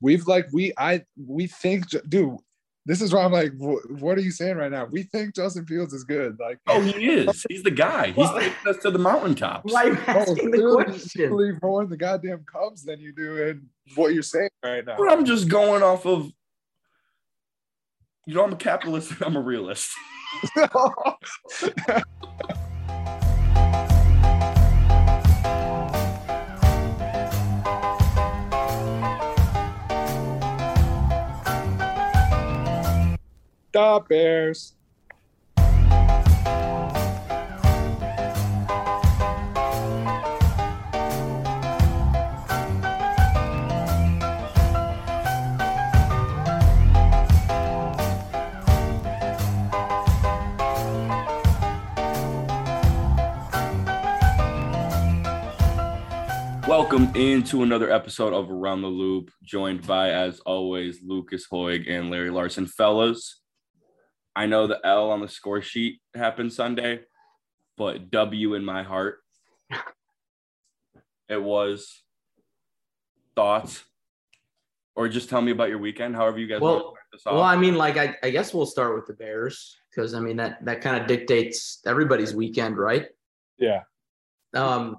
we've like we I we think dude. This is why I'm like, what are you saying right now? We think Justin Fields is good. Like, oh, he is. He's the guy. He's taking us to the mountaintops. Why are you oh, asking oh, the question? You believe more in the goddamn Cubs than you do in what you're saying right now. But I'm just going off of, you know, I'm a capitalist. I'm a realist. the Bears. Welcome into another episode of Around the Loop, joined by, as always, Lucas Hoig and Larry Larson. Fellas, I know the L on the score sheet happened Sunday, but W in my heart. It was thoughts, or just tell me about your weekend. However you guys well, want to start this off. Well, I mean, like I, I guess we'll start with the Bears because I mean that that kind of dictates everybody's weekend, right? Yeah. Um,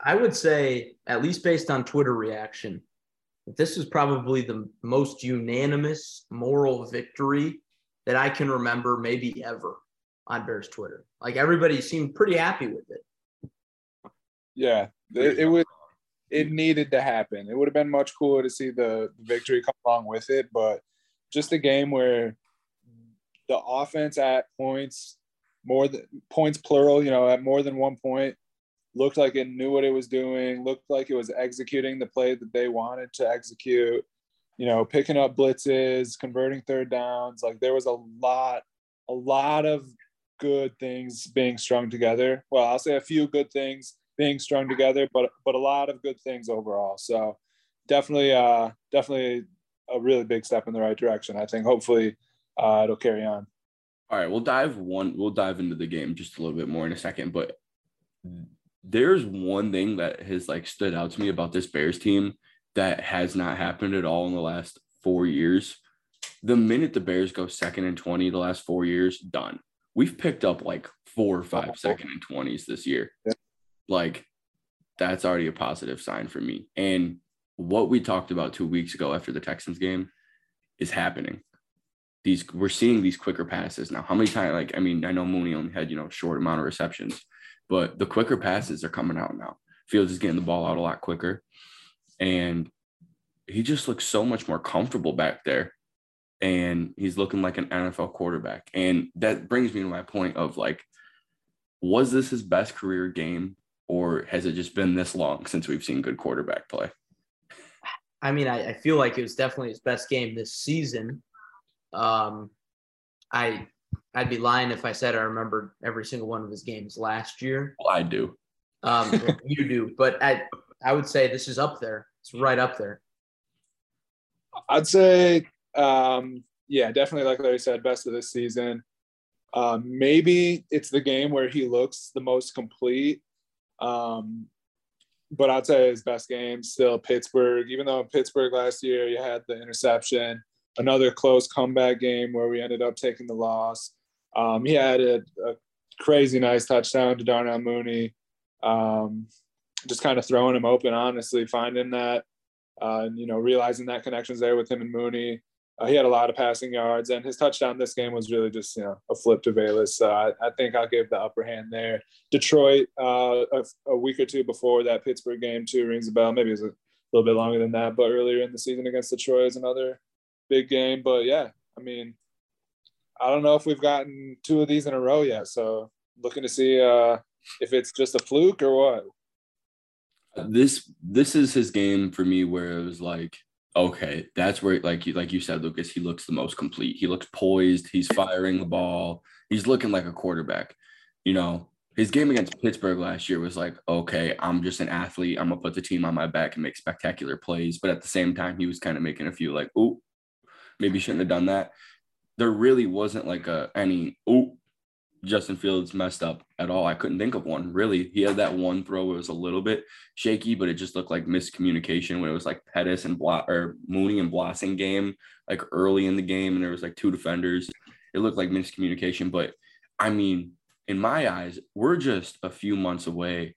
I would say at least based on Twitter reaction, this is probably the most unanimous moral victory that I can remember, maybe ever, on Bears Twitter. Like everybody seemed pretty happy with it. Yeah, it, it would. It needed to happen. It would have been much cooler to see the victory come along with it, but just a game where the offense at points, more than points plural, you know, at more than one point, looked like it knew what it was doing, looked like it was executing the play that they wanted to execute you know, picking up blitzes, converting third downs. Like there was a lot, a lot of good things being strung together. Well, I'll say a few good things being strung together, but but a lot of good things overall. So definitely, uh, definitely a really big step in the right direction. I think hopefully uh, it'll carry on. All right, we'll dive one. We'll dive into the game just a little bit more in a second, but there's one thing that has like stood out to me about this Bears team that has not happened at all in the last four years. The minute the Bears go second and 20 the last four years, done. We've picked up like four or five second and 20s this year. Yeah. Like, that's already a positive sign for me. And what we talked about two weeks ago after the Texans game is happening. These we're seeing these quicker passes now. How many times? Like, I mean, I know Mooney only had you know short amount of receptions, but the quicker passes are coming out now. Fields is getting the ball out a lot quicker and he just looks so much more comfortable back there and he's looking like an NFL quarterback. And that brings me to my point of like, was this his best career game or has it just been this long since we've seen good quarterback play? I mean, I, I feel like it was definitely his best game this season. Um, I I'd be lying if I said I remembered every single one of his games last year. Well, I do. Um, you do, but I I would say this is up there. It's right up there. I'd say, um, yeah, definitely. Like Larry said, best of this season. Um, maybe it's the game where he looks the most complete. Um, but I'd say his best game still Pittsburgh. Even though in Pittsburgh last year you had the interception, another close comeback game where we ended up taking the loss. Um, he had a, a, crazy nice touchdown to Darnell Mooney. Um, just kind of throwing him open, honestly, finding that, uh, and, you know, realizing that connection's there with him and Mooney. Uh, he had a lot of passing yards, and his touchdown this game was really just, you know, a flip to Velus. So I, I think I'll give the upper hand there. Detroit, uh, a, a, week or two before that Pittsburgh game, too, rings a bell. Maybe it was a little bit longer than that, but earlier in the season against Detroit is another big game. But yeah, I mean, I don't know if we've gotten two of these in a row yet. So looking to see uh, if it's just a fluke or what this this is his game for me where it was like okay that's where like you like you said lucas he looks the most complete. He looks poised. He's firing the ball. He's looking like a quarterback. You know his game against pittsburgh last year was like okay i'm just an athlete. I'm gonna put the team on my back and make spectacular plays. But at the same time he was kind of making a few like oh maybe shouldn't have done that. There really wasn't like a any oh Justin Fields messed up at all. I couldn't think of one really. He had that one throw it was a little bit shaky, but it just looked like miscommunication when it was like Pettis and Bla- or Mooney and Blasingame like early in the game, and there was like two defenders. It looked like miscommunication, but I mean, in my eyes, we're just a few months away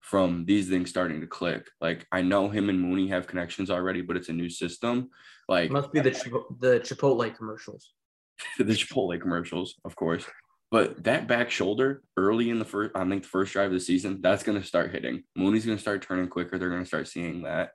from these things starting to click. Like I know him and Mooney have connections already, but it's a new system. Like It must be the the Chipotle commercials. the Chipotle commercials, of course. But that back shoulder early in the first, I think the first drive of the season, that's going to start hitting. Mooney's going to start turning quicker. They're going to start seeing that.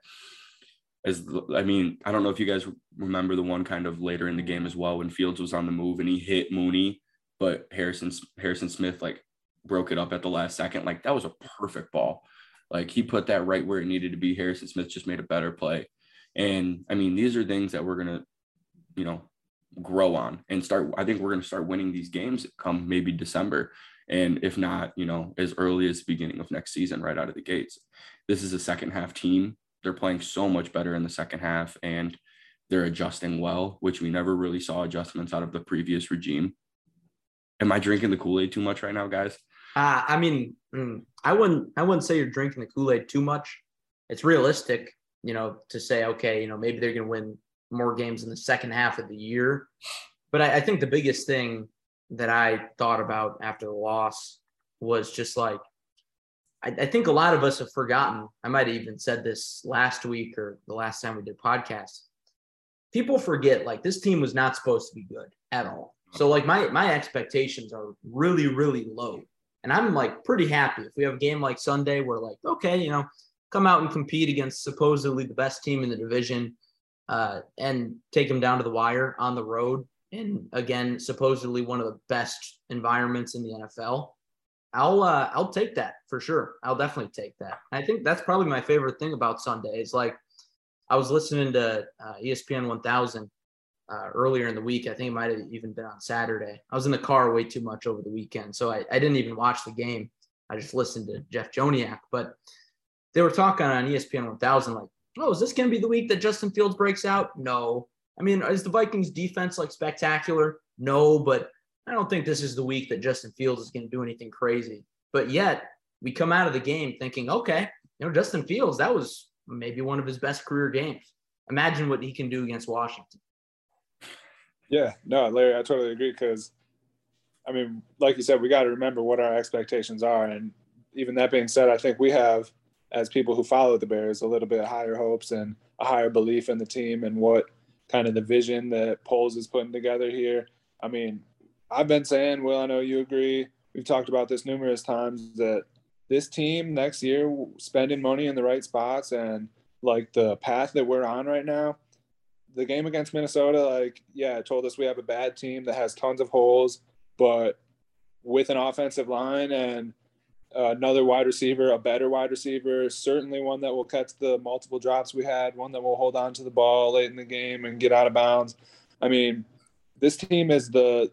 As I mean, I don't know if you guys remember the one kind of later in the game as well when Fields was on the move and he hit Mooney, but Harrison Harrison Smith like broke it up at the last second. Like that was a perfect ball. Like he put that right where it needed to be. Harrison Smith just made a better play. And I mean, these are things that we're gonna, you know, grow on and start. I think we're gonna start winning these games come maybe December. And if not, you know, as early as the beginning of next season, right out of the gates. This is a second half team. They're playing so much better in the second half and they're adjusting well, which we never really saw adjustments out of the previous regime. Am I drinking the Kool-Aid too much right now, guys? Uh, I mean, mm, I wouldn't I wouldn't say you're drinking the Kool-Aid too much. It's realistic, you know, to say, okay, you know, maybe they're gonna win more games in the second half of the year. But I, I think the biggest thing that I thought about after the loss was just like I, I think a lot of us have forgotten. I might have even said this last week or the last time we did podcast. People forget like this team was not supposed to be good at all. So like my my expectations are really really low, and I'm like pretty happy if we have a game like Sunday where like okay you know come out and compete against supposedly the best team in the division, uh, and take them down to the wire on the road, and again supposedly one of the best environments in the NFL. I'll uh, I'll take that for sure. I'll definitely take that. I think that's probably my favorite thing about Sunday. Is like I was listening to uh, ESPN 1000 uh, earlier in the week. I think it might have even been on Saturday. I was in the car way too much over the weekend, so I, I didn't even watch the game. I just listened to Jeff Joniak, but they were talking on ESPN 1000 like, oh, is this going to be the week that Justin Fields breaks out? No. I mean, is the Vikings defense like spectacular? No, but I don't think this is the week that Justin Fields is going to do anything crazy. But yet, we come out of the game thinking, okay, you know, Justin Fields, that was maybe one of his best career games. Imagine what he can do against Washington. Yeah, no, Larry, I totally agree because, I mean, like you said, we got to remember what our expectations are. And even that being said, I think we have, as people who follow the Bears, a little bit higher hopes and a higher belief in the team and what kind of the vision that Poles is putting together here. I mean, I've been saying, Will, I know you agree. We've talked about this numerous times that this team next year spending money in the right spots and like the path that we're on right now the game against minnesota like yeah it told us we have a bad team that has tons of holes but with an offensive line and another wide receiver a better wide receiver certainly one that will catch the multiple drops we had one that will hold on to the ball late in the game and get out of bounds i mean this team is the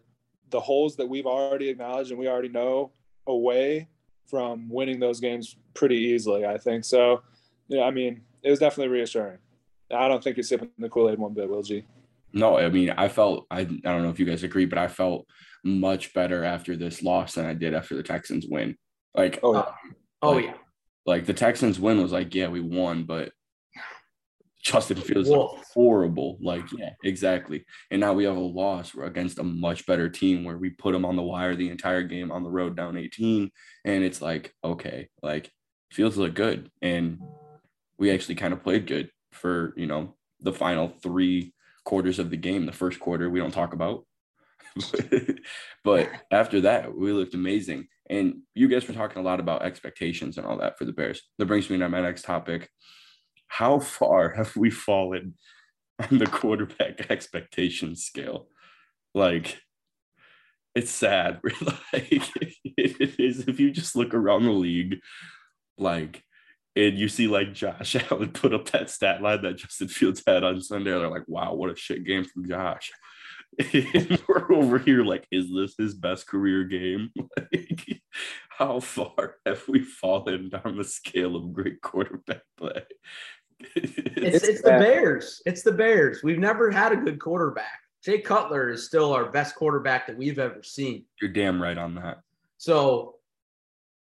the holes that we've already acknowledged and we already know away from winning those games pretty easily. I think so. Yeah, I mean, it was definitely reassuring. I don't think you're sipping the Kool Aid one bit, Will G. No, I mean, I felt I I don't know if you guys agree, but I felt much better after this loss than I did after the Texans win. Like, Oh, yeah. Um, oh Like, yeah. like the Texans win was like, yeah, we won, but Justin Fields Wolf. looked horrible. Like, yeah, exactly. And now we have a loss We're against a much better team where we put them on the wire the entire game on the road down 18. And it's like, okay, like Fields look good. And we actually kind of played good for, you know, the final three quarters of the game. The first quarter we don't talk about. but after that, we looked amazing. And you guys were talking a lot about expectations and all that for the Bears. That brings me to my next topic. How far have we fallen on the quarterback expectation scale? Like, it's sad. like, it is. If you just look around the league, like, and you see like Josh Allen put up that stat line that Justin Fields had on Sunday, they're like, wow, what a shit game from Josh. We're over here like, is this his best career game? Like, how far have we fallen down the scale of great quarterback play? It's, it's the Bears. It's the Bears. We've never had a good quarterback. Jay Cutler is still our best quarterback that we've ever seen. You're damn right on that. So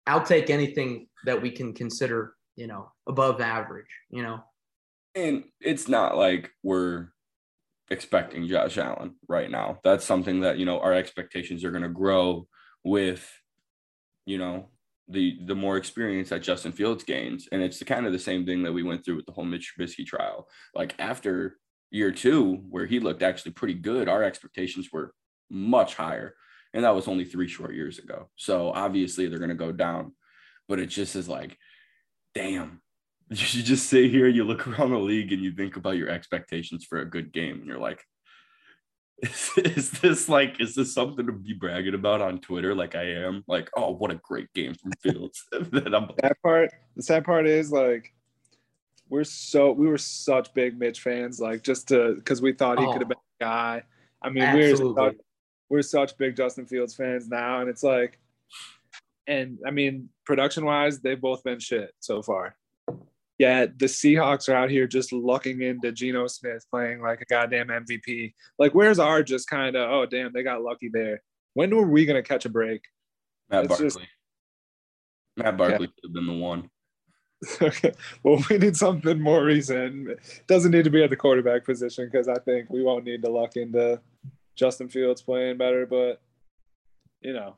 I'll take anything that we can consider, you know, above average, you know. And it's not like we're expecting Josh Allen right now. That's something that, you know, our expectations are going to grow with, you know, the the more experience that Justin Fields gains. And it's the kind of the same thing that we went through with the whole Mitch Trubisky trial. Like after year two, where he looked actually pretty good, our expectations were much higher. And that was only three short years ago. So obviously they're going to go down. But it just is like, damn, you should just sit here, you look around the league and you think about your expectations for a good game. And you're like, is, is this like, is this something to be bragging about on Twitter? Like I am like, oh, what a great game from Fields. that, I'm, that part, the sad part is like, we're so we were such big Mitch fans, like just to because we thought he oh, could have been a guy. I mean, absolutely. we're such, we're such big Justin Fields fans now, and it's like, and I mean, production wise, they've both been shit so far. Yet the Seahawks are out here just looking into Geno Smith playing like a goddamn MVP. Like, where's our just kind of, oh, damn, they got lucky there. When were we going to catch a break? Matt it's Barkley. Just, Matt Barkley yeah. could have been the one. okay. Well, we need something more recent. Doesn't need to be at the quarterback position because I think we won't need to luck into Justin Fields playing better. But, you know,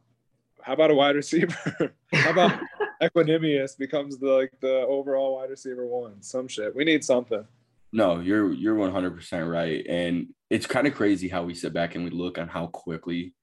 how about a wide receiver? how about Equanimeous becomes the like the overall wide receiver one? Some shit. We need something. No, you're you're 100% right, and it's kind of crazy how we sit back and we look on how quickly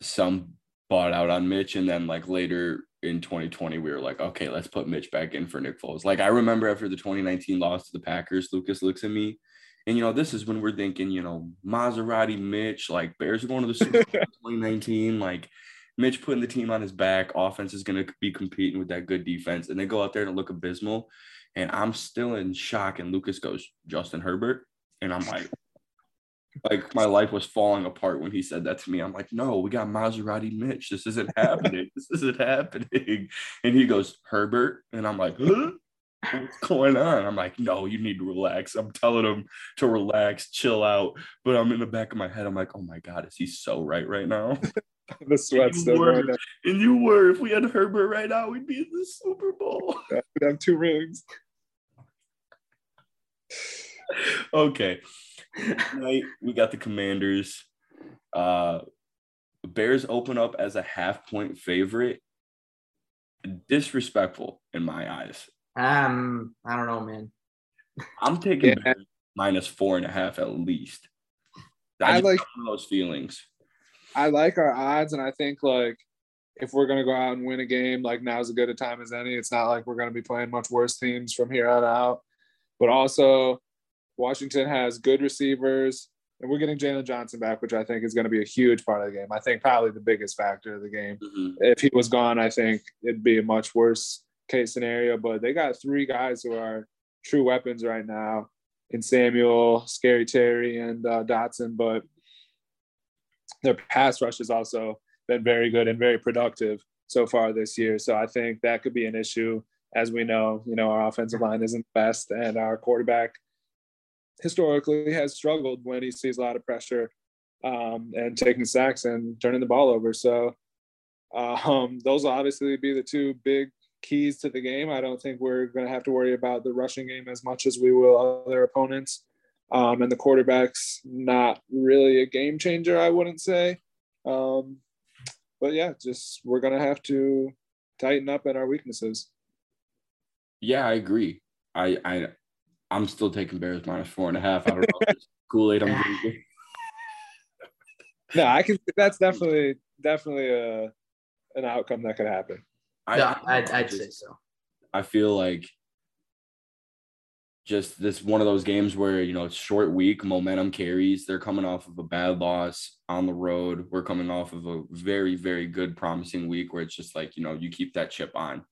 some bought out on Mitch, and then like later in 2020 we were like, okay, let's put Mitch back in for Nick Foles. Like I remember after the 2019 loss to the Packers, Lucas looks at me and you know, this is when we're thinking, you know, Maserati Mitch, like Bears are going to the Super Bowl 2019, like Mitch putting the team on his back. Offense is going to be competing with that good defense, and they go out there and look abysmal. And I'm still in shock. And Lucas goes, Justin Herbert, and I'm like, like my life was falling apart when he said that to me. I'm like, no, we got Maserati Mitch. This isn't happening. this isn't happening. And he goes, Herbert, and I'm like, huh? what's going on? I'm like, no, you need to relax. I'm telling him to relax, chill out. But I'm in the back of my head, I'm like, oh my God, is he so right right now? the sweat's still were, going. And you were. If we had Herbert right now, we'd be in the Super Bowl. we'd have two rings. okay. Tonight we got the Commanders. Uh Bears open up as a half point favorite. Disrespectful in my eyes. Um, I don't know, man. I'm taking yeah. minus four and a half at least. I, I like those feelings. I like our odds, and I think like if we're gonna go out and win a game, like now's as good a time as any. It's not like we're gonna be playing much worse teams from here on out. But also, Washington has good receivers, and we're getting Jaylon Johnson back, which I think is going to be a huge part of the game. I think probably the biggest factor of the game. Mm-hmm. If he was gone, I think it'd be a much worse case scenario. But they got three guys who are true weapons right now in Samuel, Scary Terry, and uh, Dotson. But their pass rush has also been very good and very productive so far this year. So I think that could be an issue. As we know, you know, our offensive line isn't best, and our quarterback historically has struggled when he sees a lot of pressure um, and taking sacks and turning the ball over. So um, those will obviously be the two big keys to the game. I don't think we're going to have to worry about the rushing game as much as we will other opponents. Um, and the quarterback's not really a game changer, I wouldn't say. Um, but yeah, just we're gonna have to tighten up at our weaknesses. Yeah, I agree. I I I'm still taking Bears minus four and a half. I don't know Kool Aid I'm drinking. no, I can. That's definitely definitely a an outcome that could happen. I, yeah, I'd, I'd say so. I feel like just this one of those games where you know it's short week momentum carries. They're coming off of a bad loss on the road. We're coming off of a very very good promising week where it's just like you know you keep that chip on.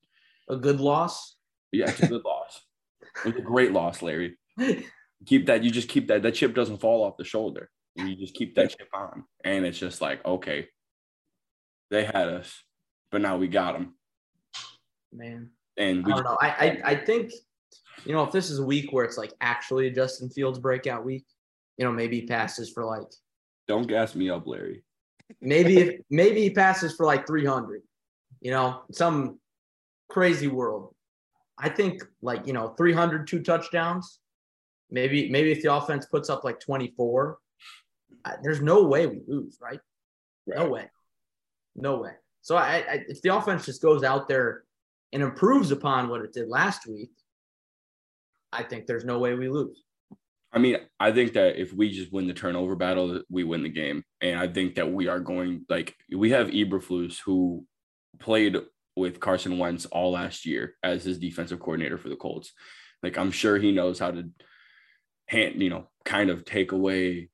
A good loss? Yeah it's a good loss. It's a great loss larry. Keep that you just keep that that chip doesn't fall off the shoulder. You just keep that chip on. And it's just like okay. They had us but now we got them man. And we I don't know. I, I i think you know, if this is a week where it's like actually a Justin Fields breakout week, you know, maybe he passes for like Don't gas me up, Larry. Maybe if maybe he passes for like 300, you know, some crazy world. I think like, you know, 300 two touchdowns. Maybe maybe if the offense puts up like 24, there's no way we lose, right? right. No way. No way. So I, I, if the offense just goes out there and improves upon what it did last week, I think there's no way we lose. I mean, I think that if we just win the turnover battle, we win the game. And I think that we are going like we have Eberflus who played with Carson Wentz all last year as his defensive coordinator for the Colts. Like I'm sure he knows how to hand, you know, kind of take away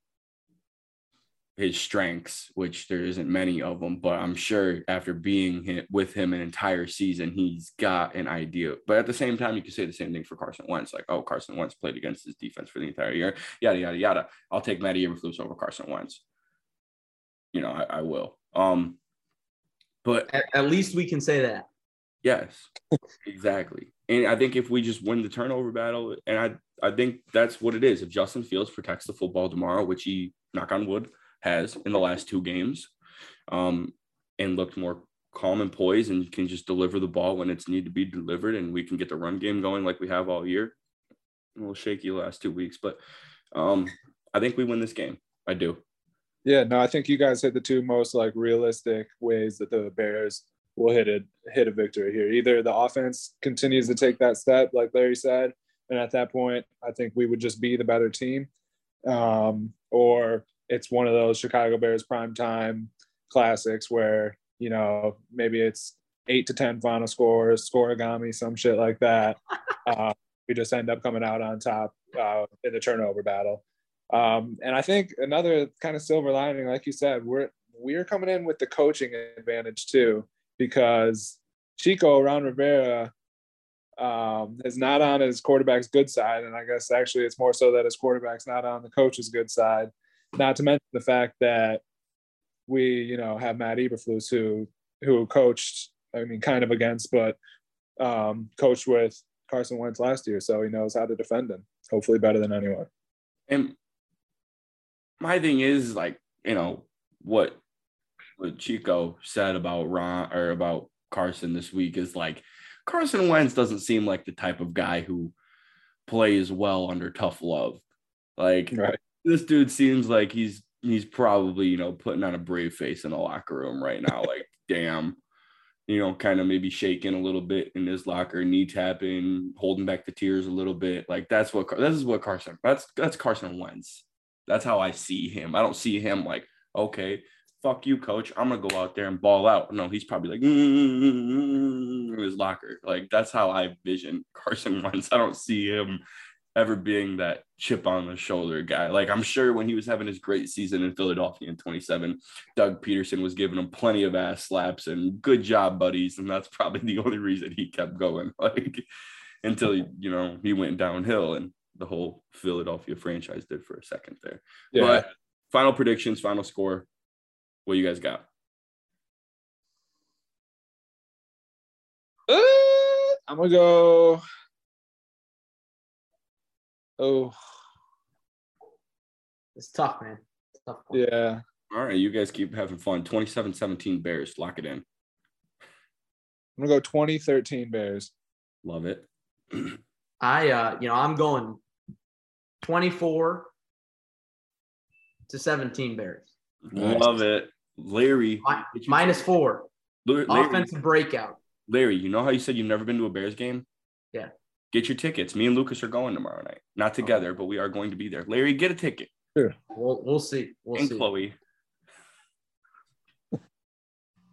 his strengths, which there isn't many of them, but I'm sure after being with him an entire season, he's got an idea. But at the same time, you can say the same thing for Carson Wentz. Like, oh, Carson Wentz played against his defense for the entire year, yada yada yada. I'll take Matty Eberflus over Carson Wentz. You know, I, I will. Um, but at, at least we can say that. Yes, exactly. And I think if we just win the turnover battle, and I I think that's what it is. If Justin Fields protects the football tomorrow, which he knock on wood has in the last two games, um, and looked more calm and poised and can just deliver the ball when it's need to be delivered, and we can get the run game going like we have all year. A little shaky last two weeks, but um, I think we win this game. I do. Yeah, no, I think you guys hit the two most like realistic ways that the Bears will hit it hit a victory here. Either the offense continues to take that step, like Larry said, and at that point, I think we would just be the better team, um, or it's one of those Chicago Bears prime time classics where you know maybe it's eight to ten final scores, scorigami, some shit like that. Uh, we just end up coming out on top uh, in the turnover battle. Um, and I think another kind of silver lining, like you said, we're we're coming in with the coaching advantage too, because Chico Ron Rivera um, is not on his quarterback's good side, and I guess actually it's more so that his quarterback's not on the coach's good side. Not to mention the fact that we, you know, have Matt Eberflus who who coached, I mean, kind of against, but um, coached with Carson Wentz last year, so he knows how to defend him. Hopefully, better than anyone. And my thing is like, you know, what what Chico said about Ron or about Carson this week is like Carson Wentz doesn't seem like the type of guy who plays well under tough love. Like right this dude seems like he's he's probably you know putting on a brave face in the locker room right now. like, damn, you know, kind of maybe shaking a little bit in his locker, knee tapping, holding back the tears a little bit. Like that's what this is what Carson. That's that's Carson Wentz. That's how I see him. I don't see him like okay. Fuck you, coach. I'm gonna go out there and ball out. No, he's probably like mm-hmm, in his locker. Like that's how I vision Carson Wentz. I don't see him ever being that chip on the shoulder guy. Like I'm sure when he was having his great season in Philadelphia in 27, Doug Pederson was giving him plenty of ass slaps and good job, buddies. And that's probably the only reason he kept going. Like until he, you know, he went downhill and the whole Philadelphia franchise did for a second there. Yeah. But final predictions, final score. What you guys got? Uh, I'm gonna go Oh, it's tough, man. It's tough. Yeah. All right, you guys keep having fun. 27-17 Bears. Lock it in. I'm gonna go 2013 Bears. Love it. I uh, you know, I'm going 24 to 17 Bears. Love it. Larry. minus four. Larry, Offensive breakout. Larry, you know how you said you've never been to a Bears game? Yeah get your tickets. Me and Lucas are going tomorrow night. Not oh. together, but we are going to be there. Larry, get a ticket. Sure. We'll we'll see. We'll and see. Chloe.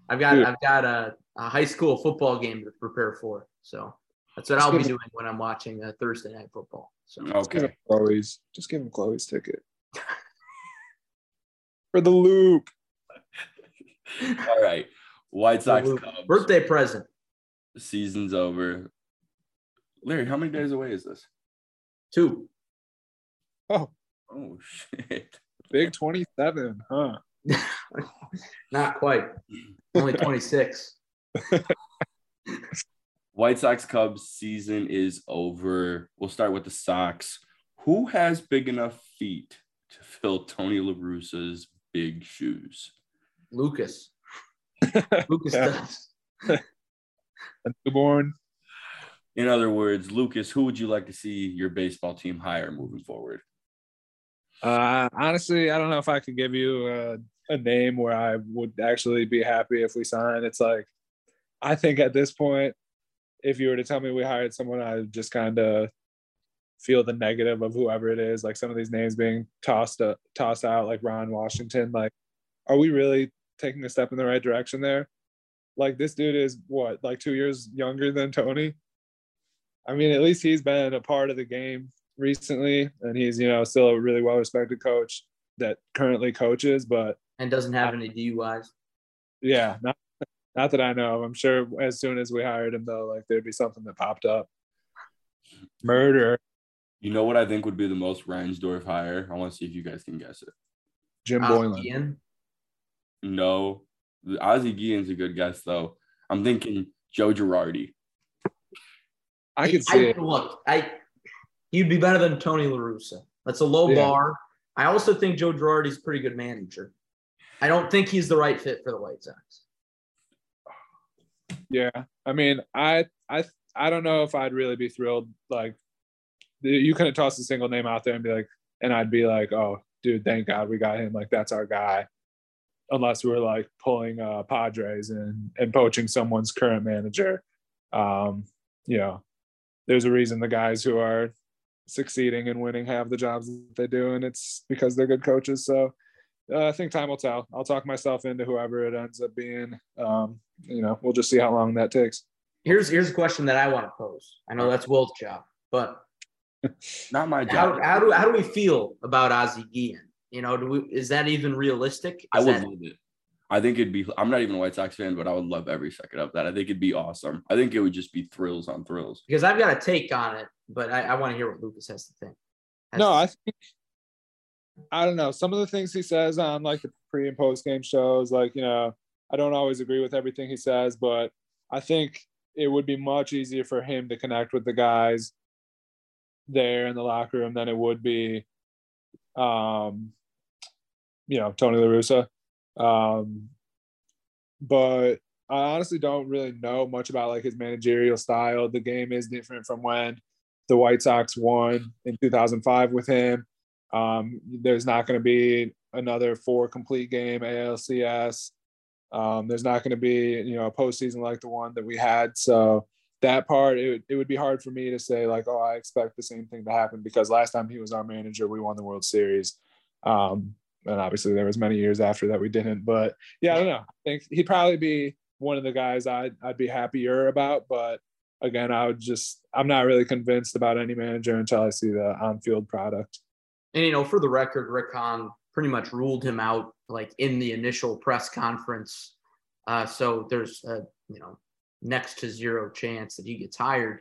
I've got I've got a, a, high school football game to prepare for. So that's what I'll be doing when I'm watching a Thursday night football. So okay. Just Chloe's just give him Chloe's ticket. for the loop. All right. White Sox Cubs. Birthday present. Season's over. Larry, how many days away is this? Two. Oh. Oh shit. Big 27, huh? Not quite. Only 26. White Sox Cubs season is over. We'll start with the Sox. Who has big enough feet to fill Tony La Russa's big shoes? Lucas. Lucas does. A newborn. In other words, Lucas, who would you like to see your baseball team hire moving forward? Uh, honestly, I don't know if I could give you a, a name where I would actually be happy if we sign. It's like, I think at this point, if you were to tell me we hired someone, I just kind of feel the negative of whoever it is. Like some of these names being tossed uh, tossed out, like Ron Washington. Like, are we really taking a step in the right direction there? Like this dude is what, like two years younger than Tony? I mean, at least he's been a part of the game recently, and he's you know still a really well respected coach that currently coaches. But And doesn't have any DUIs. yeah, not not that I know. of. I'm sure as soon as we hired him though, like there'd be something that popped up. Murder, You know what I think would be the most Reinsdorf hire? I want to see if you guys can guess it. Jim Ozzie Boylan. Guillen. No, Ozzie Guillen's a good guess though. I'm thinking Joe Girardi. I could see I, it. Look, I he'd be better than Tony La Russa. That's a low Yeah. bar. I also think Joe Girardi's a pretty good manager. I don't think he's the right fit for the White Sox. Yeah, I mean, I I I don't know if I'd really be thrilled. Like, you couldn't toss a single name out there and be like, and I'd be like, oh, dude, thank God we got him. Like, that's our guy. Unless we're like pulling uh, Padres and and poaching someone's current manager. Um, you know, there's a reason the guys who are succeeding and winning have the jobs that they do, and it's because they're good coaches. So. Uh, I think time will tell. I'll talk myself into whoever it ends up being. Um, you know, we'll just see how long that takes. Here's here's a question that I want to pose. I know that's Will's job, but Not my how, job. how do how do we feel about Ozzie Guillen? You know, do we is that even realistic? Is I would that- love it. I think it'd be. I'm not even a White Sox fan, but I would love every second of that. I think it'd be awesome. I think it would just be thrills on thrills. because I've got a take on it, but I, I want to hear what Lucas has to think. Has No, to- I think I don't know. Some of the things he says on like the pre and post game shows, like, you know, I don't always agree with everything he says, but I think it would be much easier for him to connect with the guys there in the locker room than it would be um you know, Tony La Russa. Um but I honestly don't really know much about like his managerial style. The game is different from when the White Sox won in 2005 with him. Um, there's not going to be another four complete game ALCS. Um, there's not going to be you know a postseason like the one that we had. So that part, it, it would be hard for me to say like, oh, I expect the same thing to happen because last time he was our manager, we won the World Series. Um, and obviously there was many years after that we didn't. But yeah, I don't know. I think he'd probably be one of the guys I'd I'd be happier about, but again, I would just I'm not really convinced about any manager until I see the on-field product. And you know, for the record, Rick Hahn pretty much ruled him out like in the initial press conference. Uh, so there's a you know next to zero chance that he gets hired.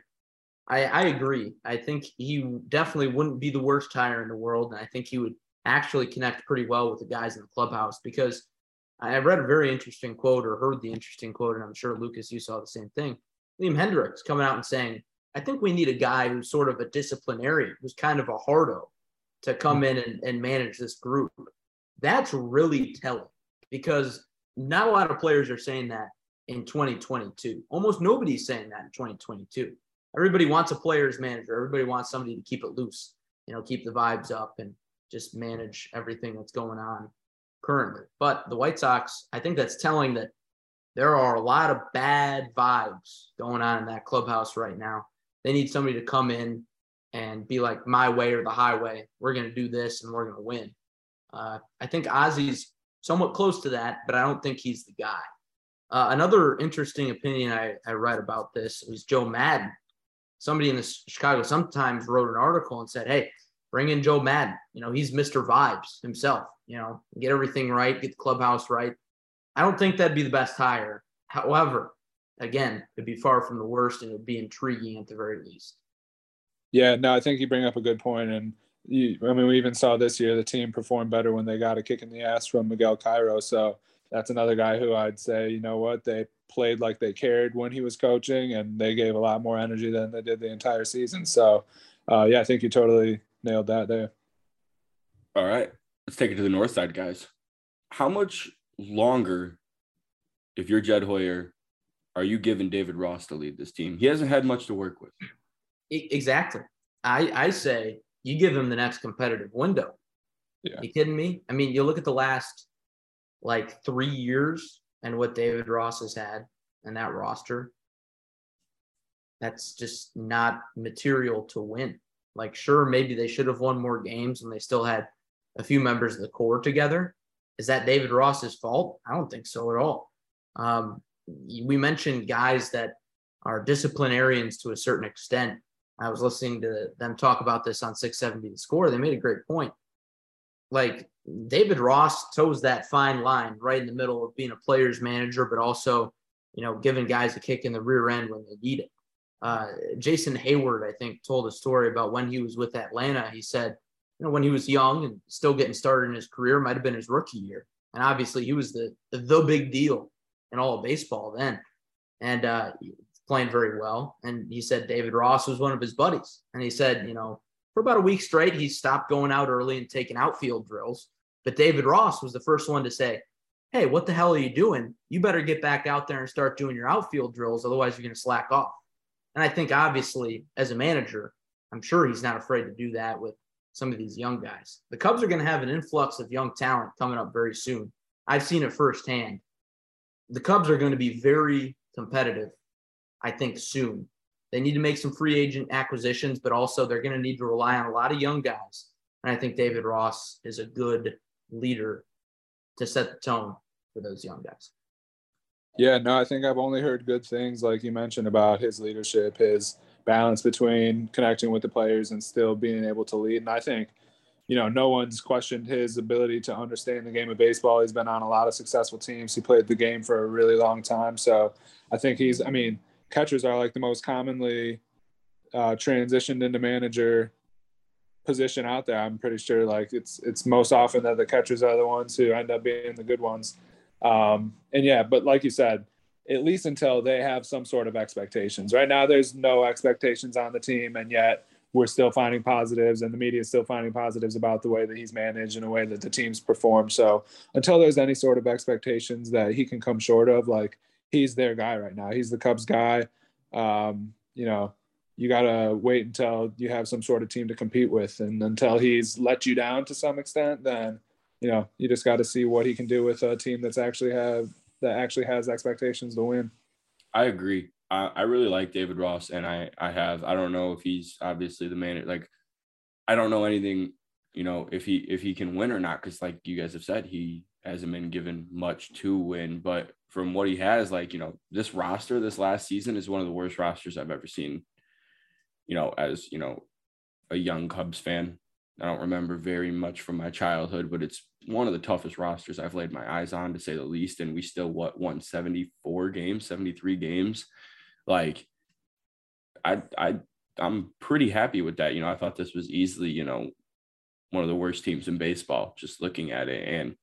I, I agree. I think he definitely wouldn't be the worst hire in the world, and I think he would actually connect pretty well with the guys in the clubhouse because I read a very interesting quote or heard the interesting quote, and I'm sure Lucas, you saw the same thing. Liam Hendriks coming out and saying, "I think we need a guy who's sort of a disciplinarian, who's kind of a hardo." to come hmm. in and, and manage this group. That's really telling because not a lot of players are saying that in 2022. Almost nobody's saying that in 2022. Everybody wants a player's manager. Everybody wants somebody to keep it loose, you know, keep the vibes up and just manage everything that's going on currently. But the White Sox, I think that's telling that there are a lot of bad vibes going on in that clubhouse right now. They need somebody to come in and be like my way or the highway. We're going to do this and we're going to win. Uh, I think Ozzie's somewhat close to that, but I don't think he's the guy. Uh, another interesting opinion I, I read about this was Joe Maddon. Somebody in the Chicago Sun-Times wrote an article and said, "Hey, bring in Joe Maddon. You know, he's Mr. Vibes himself. You know, get everything right, get the clubhouse right." I don't think that'd be the best hire. However, again, it'd be far from the worst, and it'd be intriguing at the very least. Yeah, no, I think you bring up a good point. and you, I mean, we even saw this year the team performed better when they got a kick in the ass from Miguel Cairo. So that's another guy who I'd say, you know what, they played like they cared when he was coaching, and they gave a lot more energy than they did the entire season. So, uh, yeah, I think you totally nailed that there. All right, let's take it to the north side, guys. how much longer, if you're Jed Hoyer, are you giving David Ross to lead this team? He hasn't had much to work with. Exactly. I, I say you give him the next competitive window. Yeah. You kidding me? I mean, you look at the last like three years and what David Ross has had and that roster. That's just not material to win. Like, sure, maybe they should have won more games and they still had a few members of the core together. Is that David Ross's fault? I don't think so at all. Um, we mentioned guys that are disciplinarians to a certain extent. I was listening to them talk about this on 670 the score. They made a great point. Like David Ross toes that fine line right in the middle of being a player's manager, but also, you know, giving guys a kick in the rear end when they need it. Uh, Jason Heyward, I think, told a story about when he was with Atlanta. He said, you know, when he was young and still getting started in his career, might have been his rookie year. And obviously, he was the the big deal in all of baseball then, and uh, playing very well. And he said David Ross was one of his buddies, and he said, you know, for about a week straight, he stopped going out early and taking outfield drills. But David Ross was the first one to say, "Hey, what the hell are you doing? You better get back out there and start doing your outfield drills, otherwise you're going to slack off." And I think obviously, as a manager, I'm sure he's not afraid to do that with some of these young guys. The Cubs are going to have an influx of young talent coming up very soon. I've seen it firsthand. The Cubs are going to be very competitive, I think, soon. They need to make some free agent acquisitions, but also they're going to need to rely on a lot of young guys. And I think David Ross is a good leader to set the tone for those young guys. Yeah, no, I think I've only heard good things, like you mentioned, about his leadership, his balance between connecting with the players and still being able to lead. And I think, you know, no one's questioned his ability to understand the game of baseball. He's been on a lot of successful teams. He played the game for a really long time. So I think he's, I mean, catchers are like the most commonly uh, transitioned into manager position out there. I'm pretty sure like it's it's most often that the catchers are the ones who end up being the good ones. Um, and yeah, but like you said, at least until they have some sort of expectations. Right now, there's no expectations on the team, and yet we're still finding positives, and the media is still finding positives about the way that he's managed and the way that the team's performed. So until there's any sort of expectations that he can come short of, like he's their guy right now. He's the Cubs guy. Um, you know, you gotta wait until you have some sort of team to compete with, and until he's let you down to some extent, then you know you just got to see what he can do with a team that's actually have that actually has expectations to win. I agree. I, I really like David Ross, and I I have I don't know if he's obviously the man. Like I don't know anything, you know, if he if he can win or not, because like you guys have said, he hasn't been given much to win. But from what he has, like you know, this roster this last season is one of the worst rosters I've ever seen. You know, as you know, a young Cubs fan, I don't remember very much from my childhood, but it's one of the toughest rosters I've laid my eyes on to say the least. And we still what won 74 games, 73 games. Like I I I'm pretty happy with that. You know, I thought this was easily, you know, one of the worst teams in baseball, just looking at it. And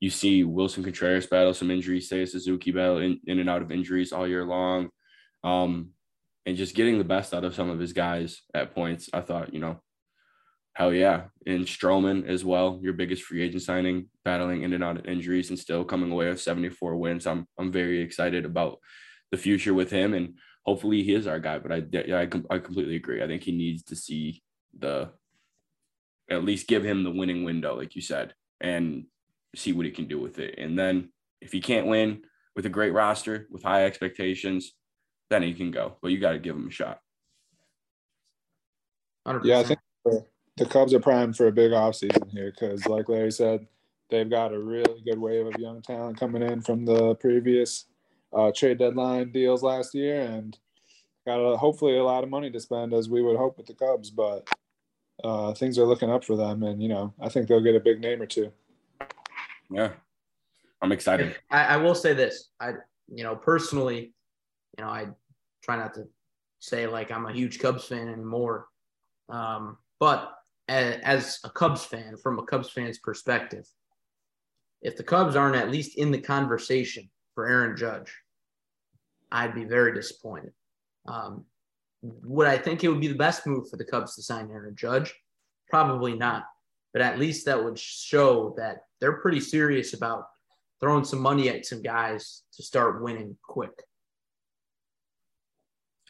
you see Willson Contreras battle some injuries, Seiya Suzuki battle in, in and out of injuries all year long. Um, and just getting the best out of some of his guys at points. I thought, you know, Hell yeah. And Stroman as well, your biggest free agent signing, battling in and out of injuries and still coming away with 74 wins. I'm I'm very excited about the future with him and hopefully he is our guy. But I I, I completely agree. I think he needs to see the at least give him the winning window, like you said, and see what he can do with it. And then if he can't win with a great roster with high expectations, then he can go. But you got to give him a shot. 100%. Yeah, I think the Cubs are primed for a big offseason here because, like Larry said, they've got a really good wave of young talent coming in from the previous uh, trade deadline deals last year, and got a, hopefully a lot of money to spend as we would hope with the Cubs. But uh, things are looking up for them, and you know I think they'll get a big name or two. Yeah, I'm excited. I, I will say this: I, you know, personally, you know, I try not to say like I'm a huge Cubs fan anymore, um, but as a Cubs fan, from a Cubs fan's perspective, if the Cubs aren't at least in the conversation for Aaron Judge, I'd be very disappointed. Um, would I think it would be the best move for the Cubs to sign Aaron Judge? Probably not. but at least that would show that they're pretty serious about throwing some money at some guys to start winning quick.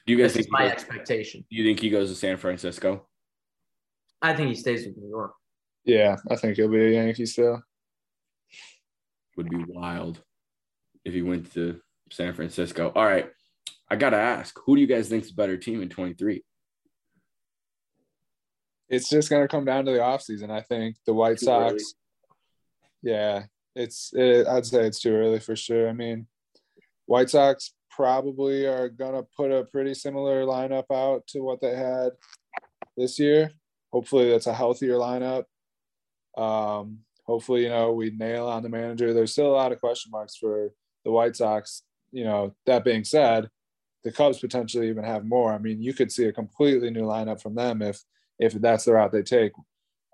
Do you guys This think my goes, expectation. do you think he goes to San Francisco? I think he stays with New York. Yeah, I think he'll be a Yankee still. Would be wild if he went to San Francisco. All right. I gotta ask, who do you guys think is a better team in 23? It's just gonna come down to the offseason. I think the White Too Sox. early. Yeah, it's. It, I'd say it's too early for sure. I mean, White Sox probably are gonna put a pretty similar lineup out to what they had this year. Hopefully, that's a healthier lineup. Um, hopefully, you know, we nail on the manager. There's still a lot of question marks for the White Sox. You know, that being said, the Cubs potentially even have more. I mean, you could see a completely new lineup from them if if that's the route they take.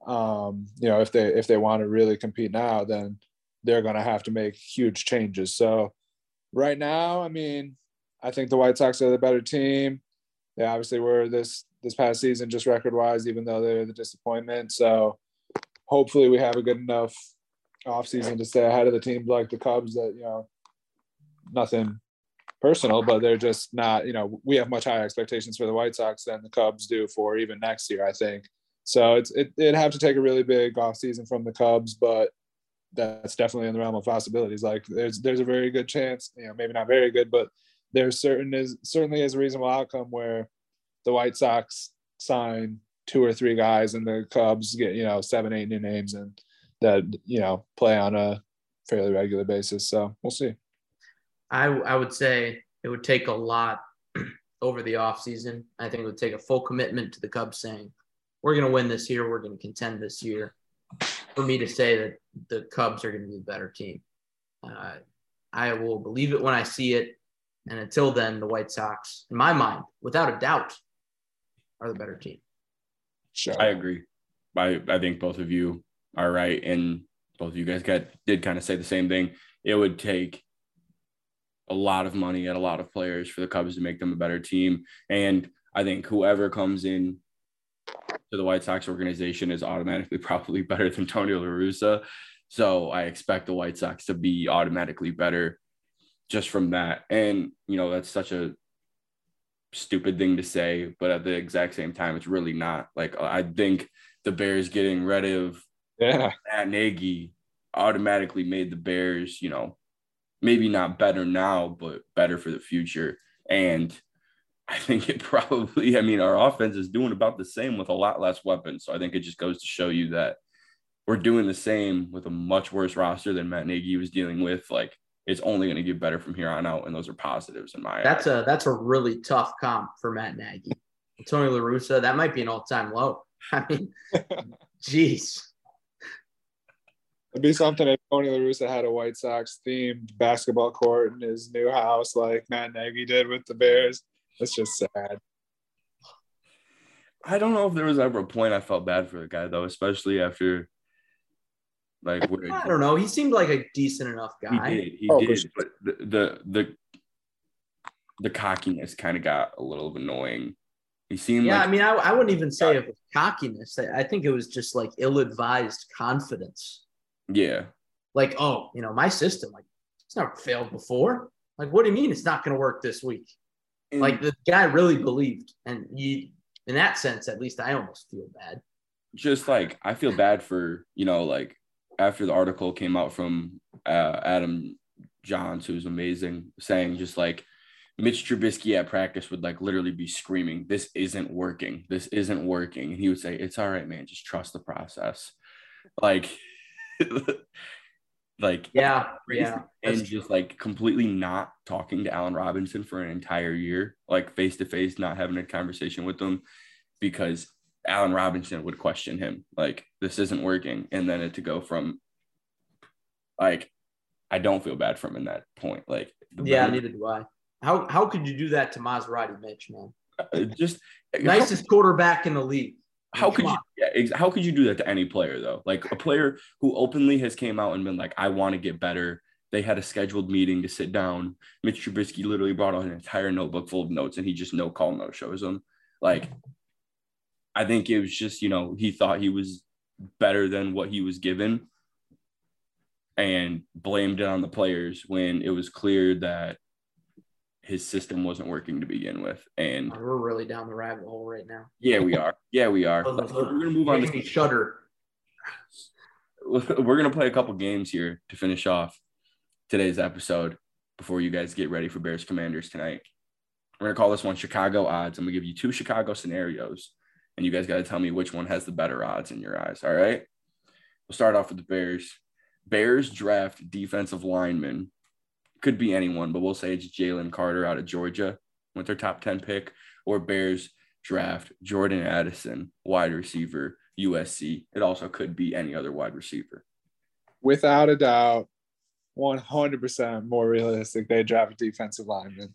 Um, you know, if they if they want to really compete now, then they're going to have to make huge changes. So right now, I mean, I think the White Sox are the better team. They obviously were this this past season just record wise, even though they're the disappointment. So hopefully we have a good enough offseason to stay ahead of the teams like the Cubs that, you know, nothing personal, but they're just not, you know, we have much higher expectations for the White Sox than the Cubs do for even next year, I think. So it's it, it'd have to take a really big offseason from the Cubs, but that's definitely in the realm of possibilities. Like there's there's a very good chance, you know, maybe not very good, but there's certain is certainly is a reasonable outcome where the White Sox sign two or three guys and the Cubs get, you know, seven, eight new names and that, you know, play on a fairly regular basis. So we'll see. I I would say it would take a lot over the offseason. I think it would take a full commitment to the Cubs saying, we're going to win this year. We're going to contend this year. For me to say that the Cubs are going to be the better team, uh, I will believe it when I see it. And until then, the White Sox, in my mind, without a doubt, are the better team. Sure. I agree. I, I think both of you are right. And both of you guys got did kind of say the same thing. It would take a lot of money and a lot of players for the Cubs to make them a better team. And I think whoever comes in to the White Sox organization is automatically probably better than Tony La Russa. So I expect the White Sox to be automatically better just from that. And, you know, that's such a stupid thing to say, but at the exact same time, it's really not. Like, I think the Bears getting rid of yeah. Matt Nagy automatically made the Bears, you know, maybe not better now, but better for the future. And I think it probably, I mean, our offense is doing about the same with a lot less weapons. So I think it just goes to show you that we're doing the same with a much worse roster than Matt Nagy was dealing with. Like, it's only going to get better from here on out, and those are positives in my. That's eyes. a that's a really tough comp for Matt Nagy. Tony La Russa, that might be an all time low. I mean, jeez. It'd be something if Tony La Russa had a White Sox themed basketball court in his new house, like Matt Nagy did with the Bears. That's just sad. I don't know if there was ever a point I felt bad for the guy though, especially after like where I don't know. He seemed like a decent enough guy. he guy. did, he Oh, did, sure. but the the the, the cockiness kind of got a little annoying. He seemed Yeah, like I mean, I, I wouldn't even say it was cockiness. I, I think it was just like ill-advised confidence. yeah, Like, oh, you know, my system, like, it's never failed before. Like, what do you mean it's not going to work this week? And Like, the guy really believed, and you, in that sense, at least, I almost feel bad. just like I feel bad for you know like after the article came out from uh, Adam Jahns, who's amazing, saying just like Mitch Trubisky at practice would like literally be screaming, "This isn't working. This isn't working," and he would say, "It's all right, man. Just trust the process." Like, like Yeah, yeah. and just like completely not talking to Allen Robinson for an entire year, like face to face, not having a conversation with him because Allen Robinson would question him, like, this isn't working. And then it to go from like, I don't feel bad from in that point. Like, Yeah, better- neither do I. How how could you do that to Maserati Mitch, man? uh, just Nicest quarterback in the league. how could you yeah, how could you do that to any player though like a player who openly has came out and been like i want to get better they had a scheduled meeting to sit down mitch trubisky literally brought on an entire notebook full of notes and he just no call no shows them like i think it was just you know he thought he was better than what he was given and blamed it on the players when it was clear that his system wasn't working to begin with. And we're really down the rabbit hole right now. Yeah, we are. Yeah, we are. we're gonna move on to shudder. We're gonna play a couple games here to finish off today's episode before you guys get ready for Bears Commanders tonight. We're gonna call this one Chicago odds. I'm gonna give you two Chicago scenarios, and you guys got to tell me which one has the better odds in your eyes. All right. We'll start off with the Bears. Bears draft defensive lineman could be anyone, but we'll say it's Jalen Carter out of Georgia with their top 10 pick, or Bears draft Jordan Addison, wide receiver, USC. It also could be any other wide receiver. Without a doubt, 100% more realistic they draft a defensive lineman.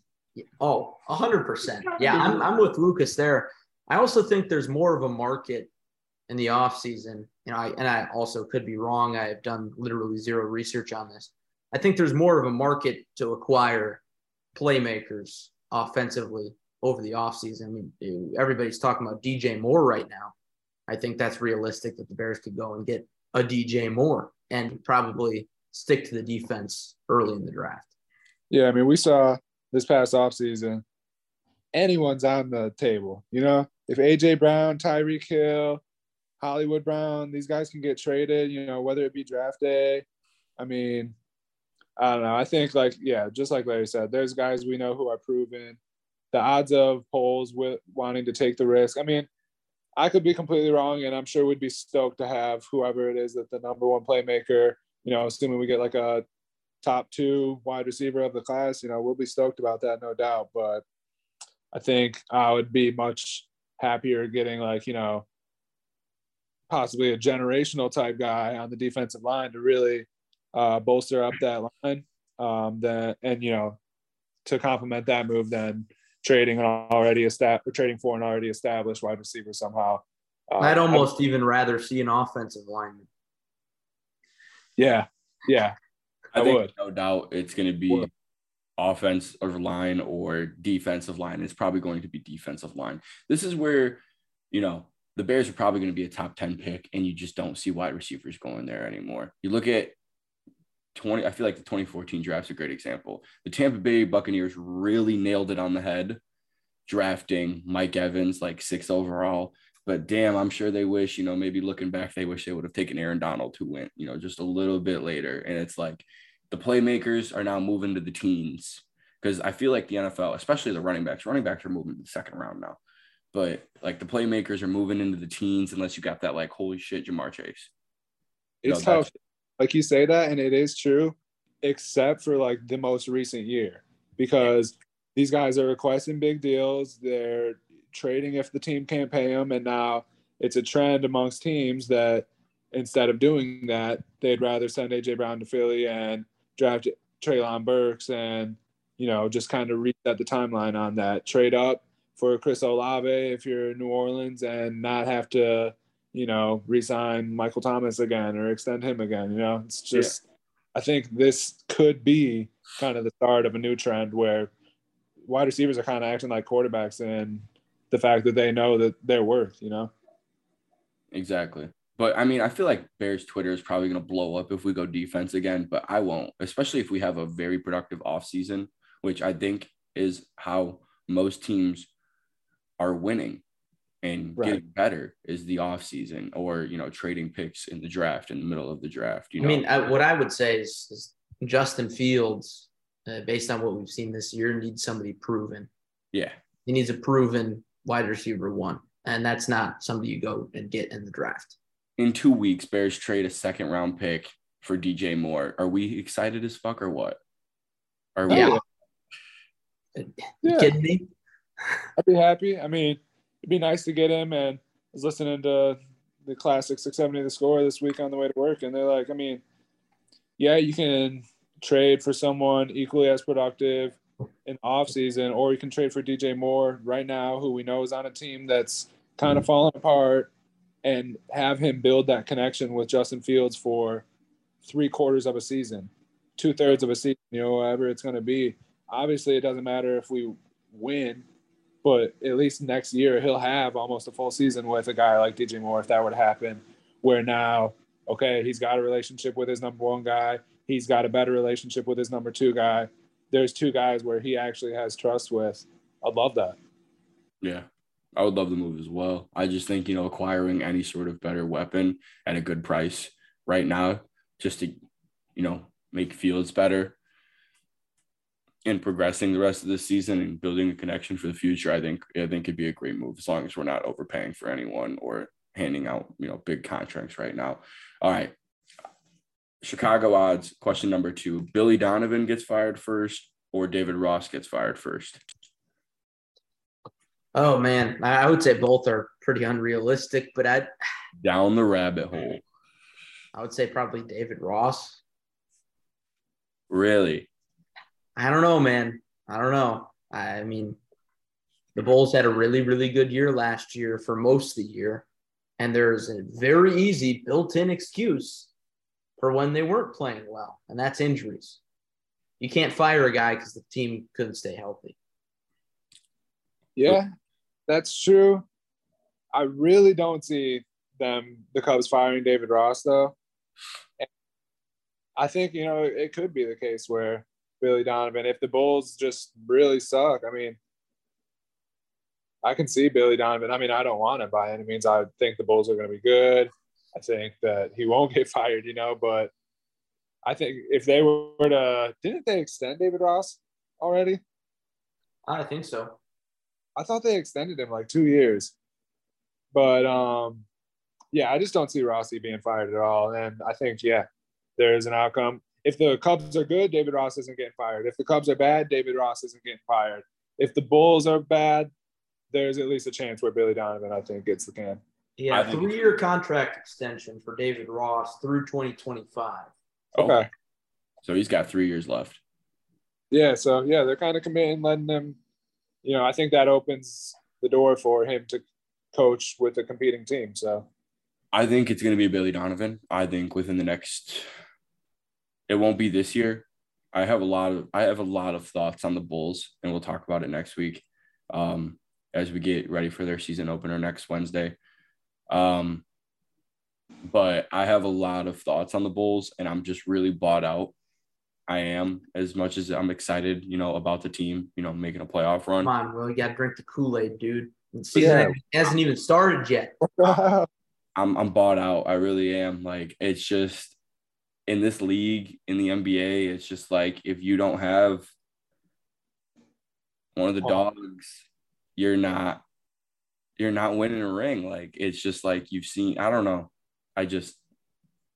Oh, 100%. Yeah, I'm, I'm with Lucas there. I also think there's more of a market in the offseason. You know, I, and I also could be wrong. I have done literally zero research on this. I think there's more of a market to acquire playmakers offensively over the offseason. I mean, everybody's talking about DJ Moore right now. I think that's realistic that the Bears could go and get a DJ Moore and probably stick to the defense early in the draft. Yeah, I mean, we saw this past offseason, anyone's on the table. You know, if AJ Brown, Tyreek Hill, Hollywood Brown, these guys can get traded, you know, whether it be draft day. I mean, I don't know. I think like yeah, just like Larry said, there's guys we know who are proven. The odds of Poles with wanting to take the risk. I mean, I could be completely wrong, and I'm sure we'd be stoked to have whoever it is that the number one playmaker. You know, assuming we get like a top two wide receiver of the class, you know, we'll be stoked about that, no doubt. But I think I would be much happier getting like you know possibly a generational type guy on the defensive line to really uh, bolster up that line. Um, then and you know to complement that move, then trading an already established, trading for an already established wide receiver somehow. Uh, I'd almost I'd, even rather see an offensive lineman. Yeah, yeah, I, I think would. no doubt it's going to be offensive line or defensive line. It's probably going to be defensive line. This is where you know the Bears are probably going to be a top 10 pick, and you just don't see wide receivers going there anymore. You look at 20, I feel like the 2014 draft's a great example. The Tampa Bay Buccaneers really nailed it on the head, drafting Mike Evans like six overall. But damn, I'm sure they wish, you know, maybe looking back, they wish they would have taken Aaron Donald who went, you know, just a little bit later. And it's like the playmakers are now moving to the teens because I feel like the NFL, especially the running backs, running backs are moving to the second round now. But like the playmakers are moving into the teens unless you got that like holy shit Ja'Marr Chase. You it's know, tough like you say that and it is true except for like the most recent year because these guys are requesting big deals they're trading if the team can't pay them and now it's a trend amongst teams that instead of doing that they'd rather send AJ Brown to Philly and draft Treylon Burks and you know just kind of reset the timeline on that trade up for Chris Olave if you're in New Orleans and not have to you know, resign Michael Thomas again or extend him again. You know, it's just, yeah. I think this could be kind of the start of a new trend where wide receivers are kind of acting like quarterbacks and the fact that they know that they're worth, you know? Exactly. But I mean, I feel like Bears Twitter is probably going to blow up if we go defense again, but I won't, especially if we have a very productive offseason, which I think is how most teams are winning and right. getting better is the off season or you know trading picks in the draft in the middle of the draft. You know, I mean, I, what I would say is, is Justin Fields, uh, based on what we've seen this year, needs somebody proven. Yeah, he needs a proven wide receiver one, and that's not somebody you go and get in the draft. In two weeks, Bears trade a second round pick for DJ Moore. Are we excited as fuck or what? Are we? Yeah. yeah. kidding me? I'd be happy. I mean, it'd be nice to get him. And I was listening to the classic 670 the score this week on the way to work, and they're like, I mean, yeah, you can trade for someone equally as productive in off season, or you can trade for DJ Moore right now, who we know is on a team that's kind of falling apart, and have him build that connection with Justin Fields for three quarters of a season, two thirds of a season, you know, whatever it's going to be. Obviously, it doesn't matter if we win but at least next year he'll have almost a full season with a guy like DJ Moore if that would happen, where now, okay, he's got a relationship with his number one guy. He's got a better relationship with his number two guy. There's two guys where he actually has trust with. I'd love that. Yeah. I would love the move as well. I just think, you know, acquiring any sort of better weapon at a good price right now, just to, you know, make Fields better and progressing the rest of the season and building a connection for the future, I think I think could be a great move as long as we're not overpaying for anyone or handing out, you know, big contracts right now. All right. Chicago odds, question number two. Billy Donovan gets fired first or David Ross gets fired first? Oh man, I would say both are pretty unrealistic, but I down the rabbit hole. I would say probably David Ross. Really? I don't know, man. I don't know. I mean, the Bulls had a really, really good year last year for most of the year. And there's a very easy built in excuse for when they weren't playing well, and that's injuries. You can't fire a guy because the team couldn't stay healthy. Yeah, that's true. I really don't see them, the Cubs, firing David Ross, though. I think, you know, it could be the case where Billy Donovan. If the Bulls just really suck, I mean, I can see Billy Donovan. I mean, I don't want it by any means. I think the Bulls are going to be good. I think that he won't get fired, you know, but I think if they were to, didn't they extend David Ross already? I think so. I thought they extended him like two years. But um, yeah, I just don't see Rossi being fired at all. And I think, yeah, there is an outcome if the Cubs are good, David Ross isn't getting fired. If the Cubs are bad, David Ross isn't getting fired. If the Bulls are bad, there's at least a chance where Billy Donovan, I think, gets the can. Yeah, three year contract extension for David Ross through 2025. Okay. So he's got three years left. Yeah. So, yeah, they're kind of committing, letting them, you know, I think that opens the door for him to coach with a competing team. So I think it's going to be Billy Donovan. I think within the next it won't be this year. I have a lot of I have a lot of thoughts on the Bulls, and we'll talk about it next week um, as we get ready for their season opener next Wednesday. Um, but I have a lot of thoughts on the Bulls, and I'm just really bought out. I am as much as I'm excited, you know, about the team, you know, making a playoff run. Come on, well, you got to drink the Kool Aid, dude. The season yeah. hasn't even started yet. I'm I'm bought out. I really am. Like it's just in this league in the NBA, it's just like if you don't have one of the oh. dogs, you're not you're not winning a ring. Like it's just like you've seen. I don't know. I just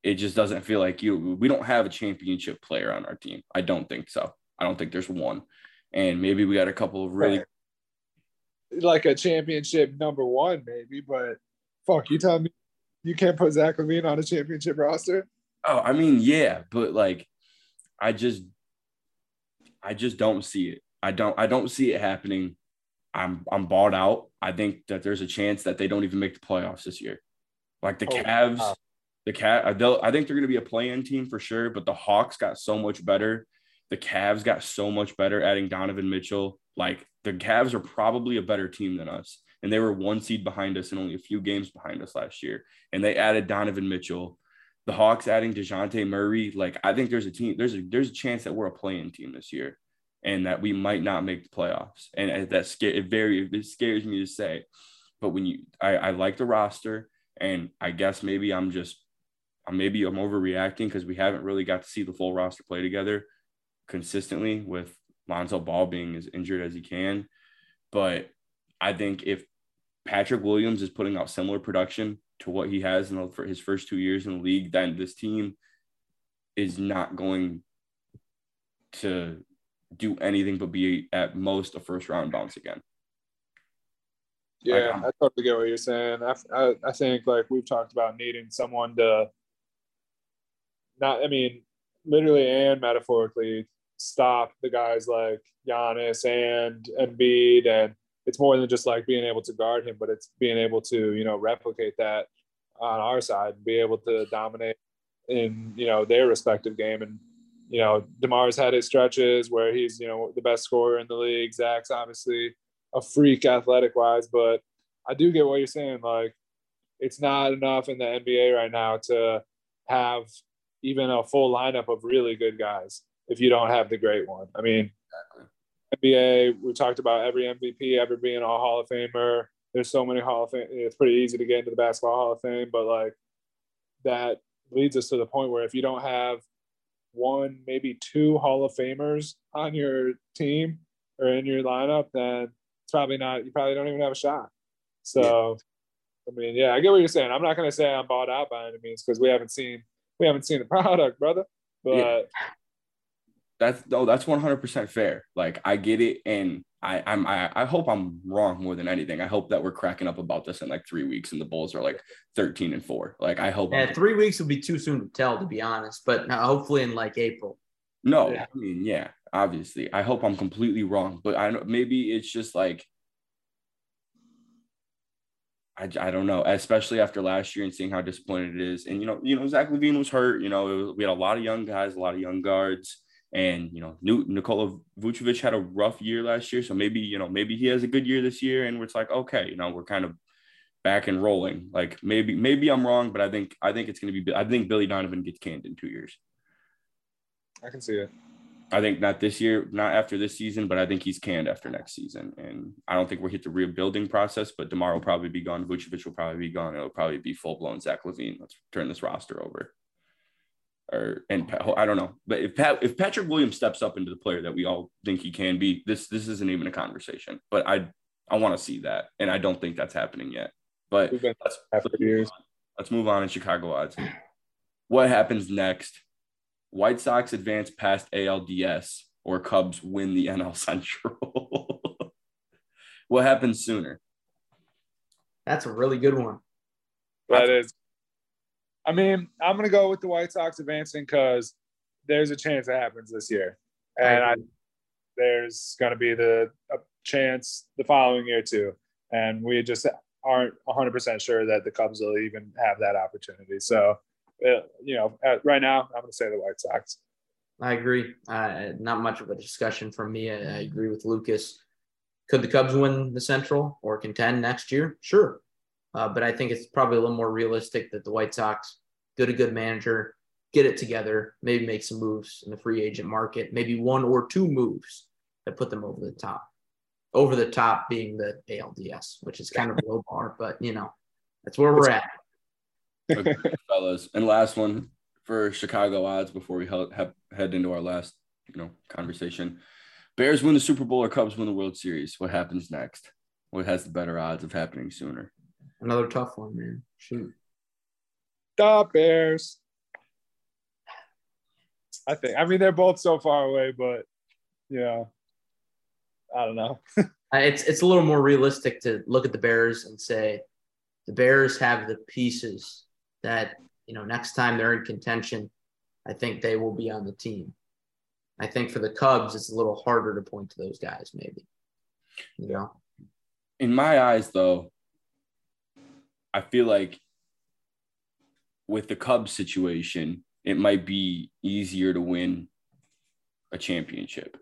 it just doesn't feel like you. We don't have a championship player on our team. I don't think so. I don't think there's one. And maybe we got a couple of really like a championship number one, maybe. But fuck, you tell me you can't put Zach LaVine on a championship roster? Oh, I mean, yeah, but like, I just, I just don't see it. I don't, I don't see it happening. I'm, I'm bought out. I think that there's a chance that they don't even make the playoffs this year. Like the oh, Cavs, wow. The cat, I think they're going to be a play-in team for sure. But the Hawks got so much better. The Cavs got so much better adding Donovan Mitchell. Like the Cavs are probably a better team than us, and they were one seed behind us and only a few games behind us last year. And they added Donovan Mitchell the Hawks adding Dejounte Murray, like I think there's a team, there's a there's a chance that we're a playing team this year, and that we might not make the playoffs. And that scare it very it scares me to say, but when you I, I like the roster, and I guess maybe I'm just maybe I'm overreacting because we haven't really got to see the full roster play together consistently with Lonzo Ball being as injured as he can. But I think if Patrick Williams is putting out similar production to what he has in the, for his first two years in the league, then this team is not going to do anything but be at most a first round bounce again. Yeah, um, I totally get what you're saying. I, I, I think like we've talked about needing someone to not, I mean, literally and metaphorically stop the guys like Giannis and Embiid and it's more than just like being able to guard him, but it's being able to, you know, replicate that on our side and be able to dominate in, you know, their respective game. And, you know, DeMar's had his stretches where he's, you know, the best scorer in the league. Zach's obviously a freak athletic wise, but I do get what you're saying. Like, it's not enough in the NBA right now to have even a full lineup of really good guys if you don't have the great one. I mean, exactly. NBA, we talked about every MVP ever being a Hall of Famer. There's so many Hall of Fame. It's pretty easy to get into the Basketball Hall of Fame, but like that leads us to the point where if you don't have one, maybe two Hall of Famers on your team or in your lineup, then it's probably not, you probably don't even have a shot. So, yeah. I mean, yeah, I get what you're saying. I'm not going to say I'm bought out by any means because we haven't seen, we haven't seen the product, brother. But yeah. that's, no, that's 100% fair. Like, I get it. And I, I'm I, I hope I'm wrong more than anything. I hope that we're cracking up about this in like three weeks and the Bulls are like 13 and four. Like I hope. Yeah, three weeks would be too soon to tell, to be honest. But hopefully in like April. No, yeah. I mean, yeah, obviously. I hope I'm completely wrong, but I know maybe it's just like I, I don't know, especially after last year and seeing how disappointed it is. And you know, you know, Zach LaVine was hurt. You know, was, we had a lot of young guys, a lot of young guards. And you know, Nikola Vucevic had a rough year last year, so maybe you know maybe he has a good year this year, and it's like okay, you know, we're kind of back and rolling. Like maybe maybe I'm wrong, but I think I think it's going to be. I think Billy Donovan gets canned in two years. I can see it. I think not this year, not after this season, but I think he's canned after next season. And I don't think we'll hit the rebuilding process, but DeMar will probably be gone. Vucevic will probably be gone. It'll probably be full blown Zach LaVine. Let's turn this roster over or and I don't know, but if Pat, if Patrick Williams steps up into the player that we all think he can be, this this isn't even a conversation. But I I want to see that, and I don't think that's happening yet. But let's, let's, move let's move on in Chicago odds. What happens next? White Sox advance past ALDS, or Cubs win the NL Central. what happens sooner? That's a really good one. That is I mean, I'm gonna go with the White Sox advancing because there's a chance it happens this year, and I, there's gonna be the a chance the following year too, and we just aren't 100 percent sure that the Cubs will even have that opportunity. So, uh, you know, right now, I'm gonna say the White Sox. I agree. Uh, not much of a discussion from me. I, I agree with Lucas. Could the Cubs win the Central or contend next year? Sure. Uh, but I think it's probably a little more realistic that the White Sox get a good manager, get it together, maybe make some moves in the free agent market, maybe one or two moves that put them over the top. Over the top being the ALDS, which is kind of low bar, but you know, that's where we're at. Okay, fellas. And last one for Chicago odds before we head into our last, you know, conversation. Bears win the Super Bowl or Cubs win the World Series. What happens next? What has the better odds of happening sooner? Another tough one, man. Shoot. The Bears. I think. I mean, they're both so far away, but yeah, I don't know. it's it's a little more realistic to look at the Bears and say the Bears have the pieces that you know next time they're in contention, I think they will be on the team. I think for the Cubs, it's a little harder to point to those guys, maybe. You know. In my eyes, though, I feel like with the Cubs situation, it might be easier to win a championship.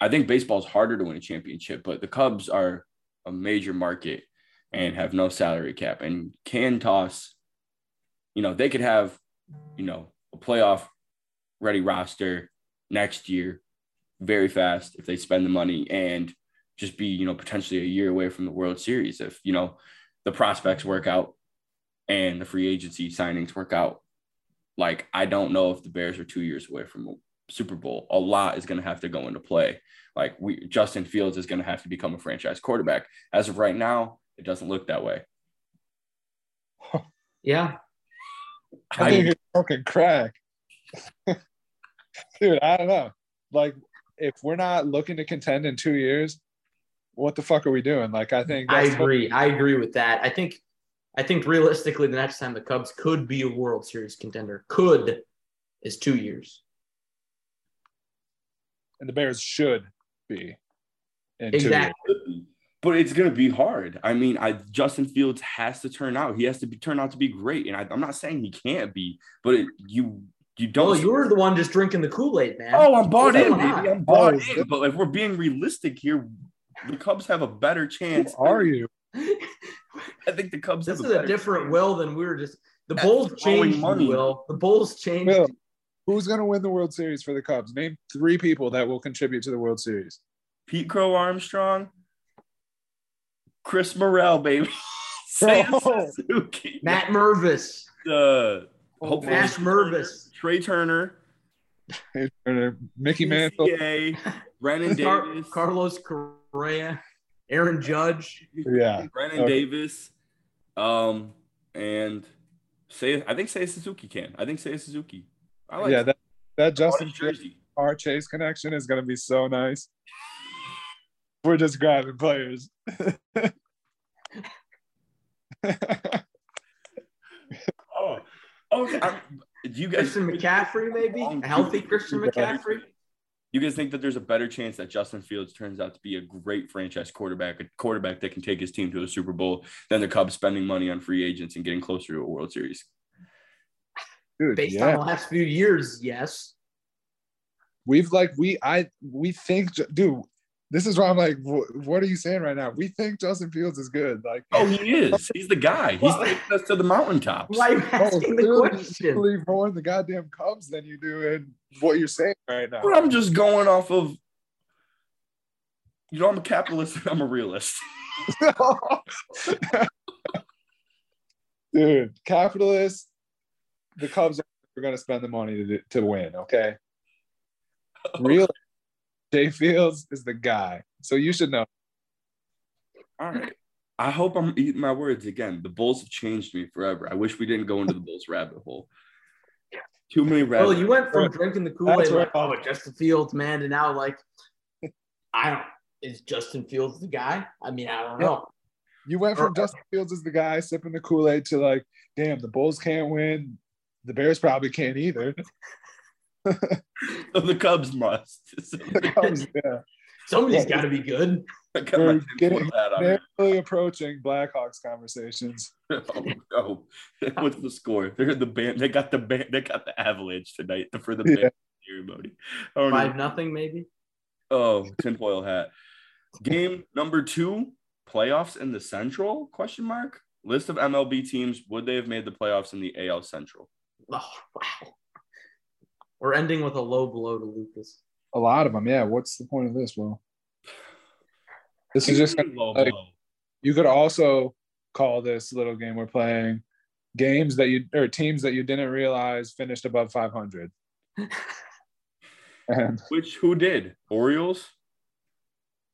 I think baseball is harder to win a championship, but the Cubs are a major market and have no salary cap and can toss, you know, they could have, you know, a playoff ready roster next year very fast if they spend the money and just be, you know, potentially a year away from the World Series if, you know, the prospects work out and the free agency signings work out, like I don't know if the Bears are two years away from a Super Bowl. A lot is going to have to go into play. Like we, Justin Fields is going to have to become a franchise quarterback. As of right now, it doesn't look that way. Yeah, I, I think you're fucking crack, dude. I don't know. Like, if we're not looking to contend in two years, what the fuck are we doing? Like, I think I agree. I agree with that. I think I think realistically, the next time the Cubs could be a World Series contender, could is two years. And the Bears should be. exactly. But it's going to be hard. I mean, I Justin Fields has to turn out. He has to be turn out to be great. And I, am not saying he can't be, but it, you you don't. Well, you're the one just drinking the Kool Aid, man. Oh, I'm bought in, baby. I'm bought oh, in. But if we're being realistic here, the Cubs have a better chance. Who are you? I think the Cubs. This have is a better different team. will than we were just. The Yeah, Bulls changed. money. Will the Bulls changed? Will, who's going to win the World Series for the Cubs? Name three people that will contribute to the World Series. Pete Crow Armstrong, Chris Morel, baby, Seiya Bro. Suzuki, Matt Mervis, uh, hopefully Mash Mervis, Trea Turner, Mickey Mantle. PCA, Brennan Car- Davis, Carlos Correa, Aaron Judge. Yeah. Brennan Okay. Davis, um, and say I think say Suzuki can. I think say Suzuki. I like yeah, that, that Justin Justin jersey. our Chase connection is going to be so nice. We're just grabbing players. Oh, oh, okay. I'm, do you guys Christian McCaffrey, maybe a healthy Christian McCaffrey. You guys think that there's a better chance that Justin Fields turns out to be a great franchise quarterback, a quarterback that can take his team to a Super Bowl, than the Cubs spending money on free agents and getting closer to a World Series? Dude, Based yeah. on the last few years, yes. We've like we I we think dude, this is why I'm like, wh- what are you saying right now? We think Justin Fields is good. Like, Oh, he is. He's the guy. He's Well- taking us to the mountaintops. Like, are oh, asking the clearly you question? believe more in the goddamn Cubs than you do in what you're saying right now. But I'm just going off of. You know, I'm a capitalist and I'm a realist. Dude, capitalists, the Cubs are going to spend the money to, to win, okay? Real Jay Fields is the guy. So you should know. All right. I hope I'm eating my words again. The Bulls have changed me forever. I wish we didn't go into the Bulls rabbit hole. Too many rabbit. Well, you went from drinking the Kool Aid That's like, right. oh, Justin Fields, man, to now like, I don't. Is Justin Fields the guy? I mean, I don't know. You went from Or- uh, Justin Fields as the guy sipping the Kool Aid to like, damn, the Bulls can't win. The Bears probably can't either. So the Cubs must. The Cubs, yeah. Somebody's got to be good. I got We're getting hat on. They're really approaching Blackhawks conversations. Oh, no. What's the score? They're the band. They got the band. They got the Avalanche tonight for the Yeah. band ceremony. I Five even- nothing, maybe. Oh, tinfoil hat. Game number two, playoffs in the Central? Question mark. List of MLB teams. Would they have made the playoffs in the AL Central? Oh, wow. We're ending with a low blow to Lucas. A lot of them, yeah. What's the point of this? Well, this is just low like- blow. you could also call this little game we're playing games that you or teams that you didn't realize finished above 500 and Which who did? Orioles.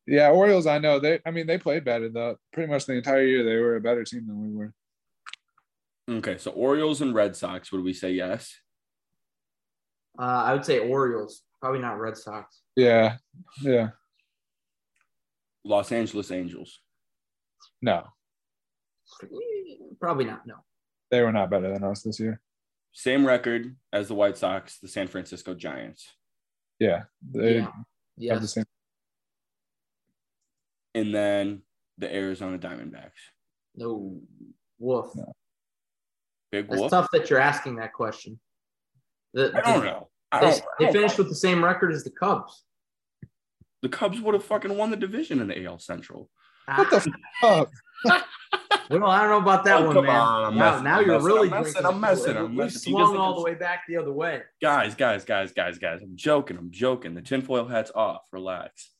yeah orioles i know they i mean they played better though pretty much the entire year they were a better team than we were Okay, so Orioles and Red Sox. Would we say yes? Uh, I would say Orioles, probably not Red Sox. yeah yeah Los Angeles Angels. no Probably not. No. they were not better than us this year Same record as the White Sox, the San Francisco Giants. yeah they Yeah. have the same And then the Arizona Diamondbacks. No. Woof. No. Big Wolf. It's tough that you're asking that question. The, I don't know. I They, don't, I they don't finished know. with the same record as the Cubs. the Cubs would have fucking won the division in the AL Central. what the fuck well, I don't know about that Oh, one, come man. on, I'm now, messing, now I'm you're messing, really I'm messing, I'm messing, I'm We messing. You guys swung all the way back the other way. Guys, guys, guys, guys, guys. I'm joking. I'm joking. The tinfoil hat's off. Relax.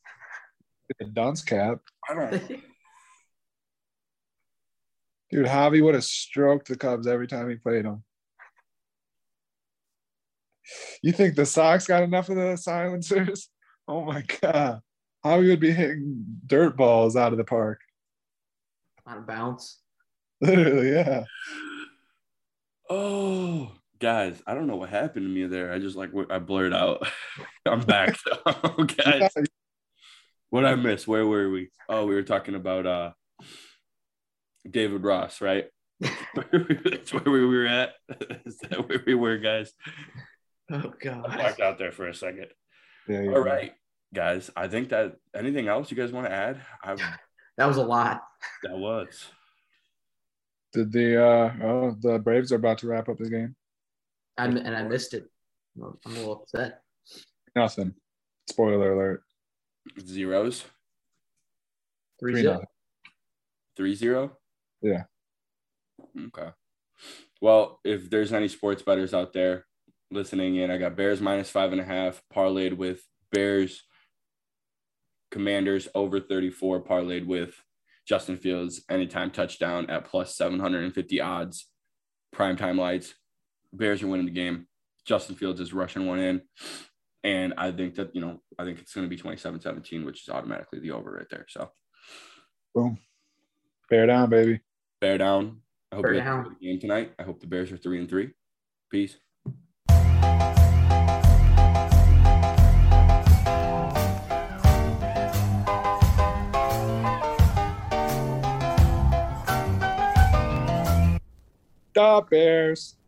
the dunce cap I don't. dude javy would have stroked the cubs every time he played them you think the sox got enough of the silencers oh my god How javy would be hitting dirt balls out of the park Out of bounds. literally yeah Oh, guys, I don't know what happened to me there. I just like I blurred out. I'm back. guys, what I miss? Where were we? Oh, we were talking about uh David Ross, right? That's where we were at. Is that where we were, guys? Oh god. I god. out there for a second. yeah, yeah. All right, guys. I think that anything else you guys want to add? I That was a lot. that was. Did the uh oh the Braves are about to wrap up the game? I, and I missed it. I'm a little upset. Nothing. Spoiler alert. Zeros. Three, Three zero. nothing. Three zero. Yeah. Okay. Well, if there's any sports bettors out there listening in, I got Bears minus five and a half, parlayed with Bears Commanders over 34, parlayed with Justin Fields anytime touchdown at plus 750 odds. Primetime lights. Bears are winning the game. Justin Fields is rushing one in. And I think that, you know, I think it's going to be 27 17, which is automatically the over right there. So, boom. Bear down, baby. Bear down. I hope Bear you down. the game tonight. I hope the Bears are three and three. Peace. Da Bears.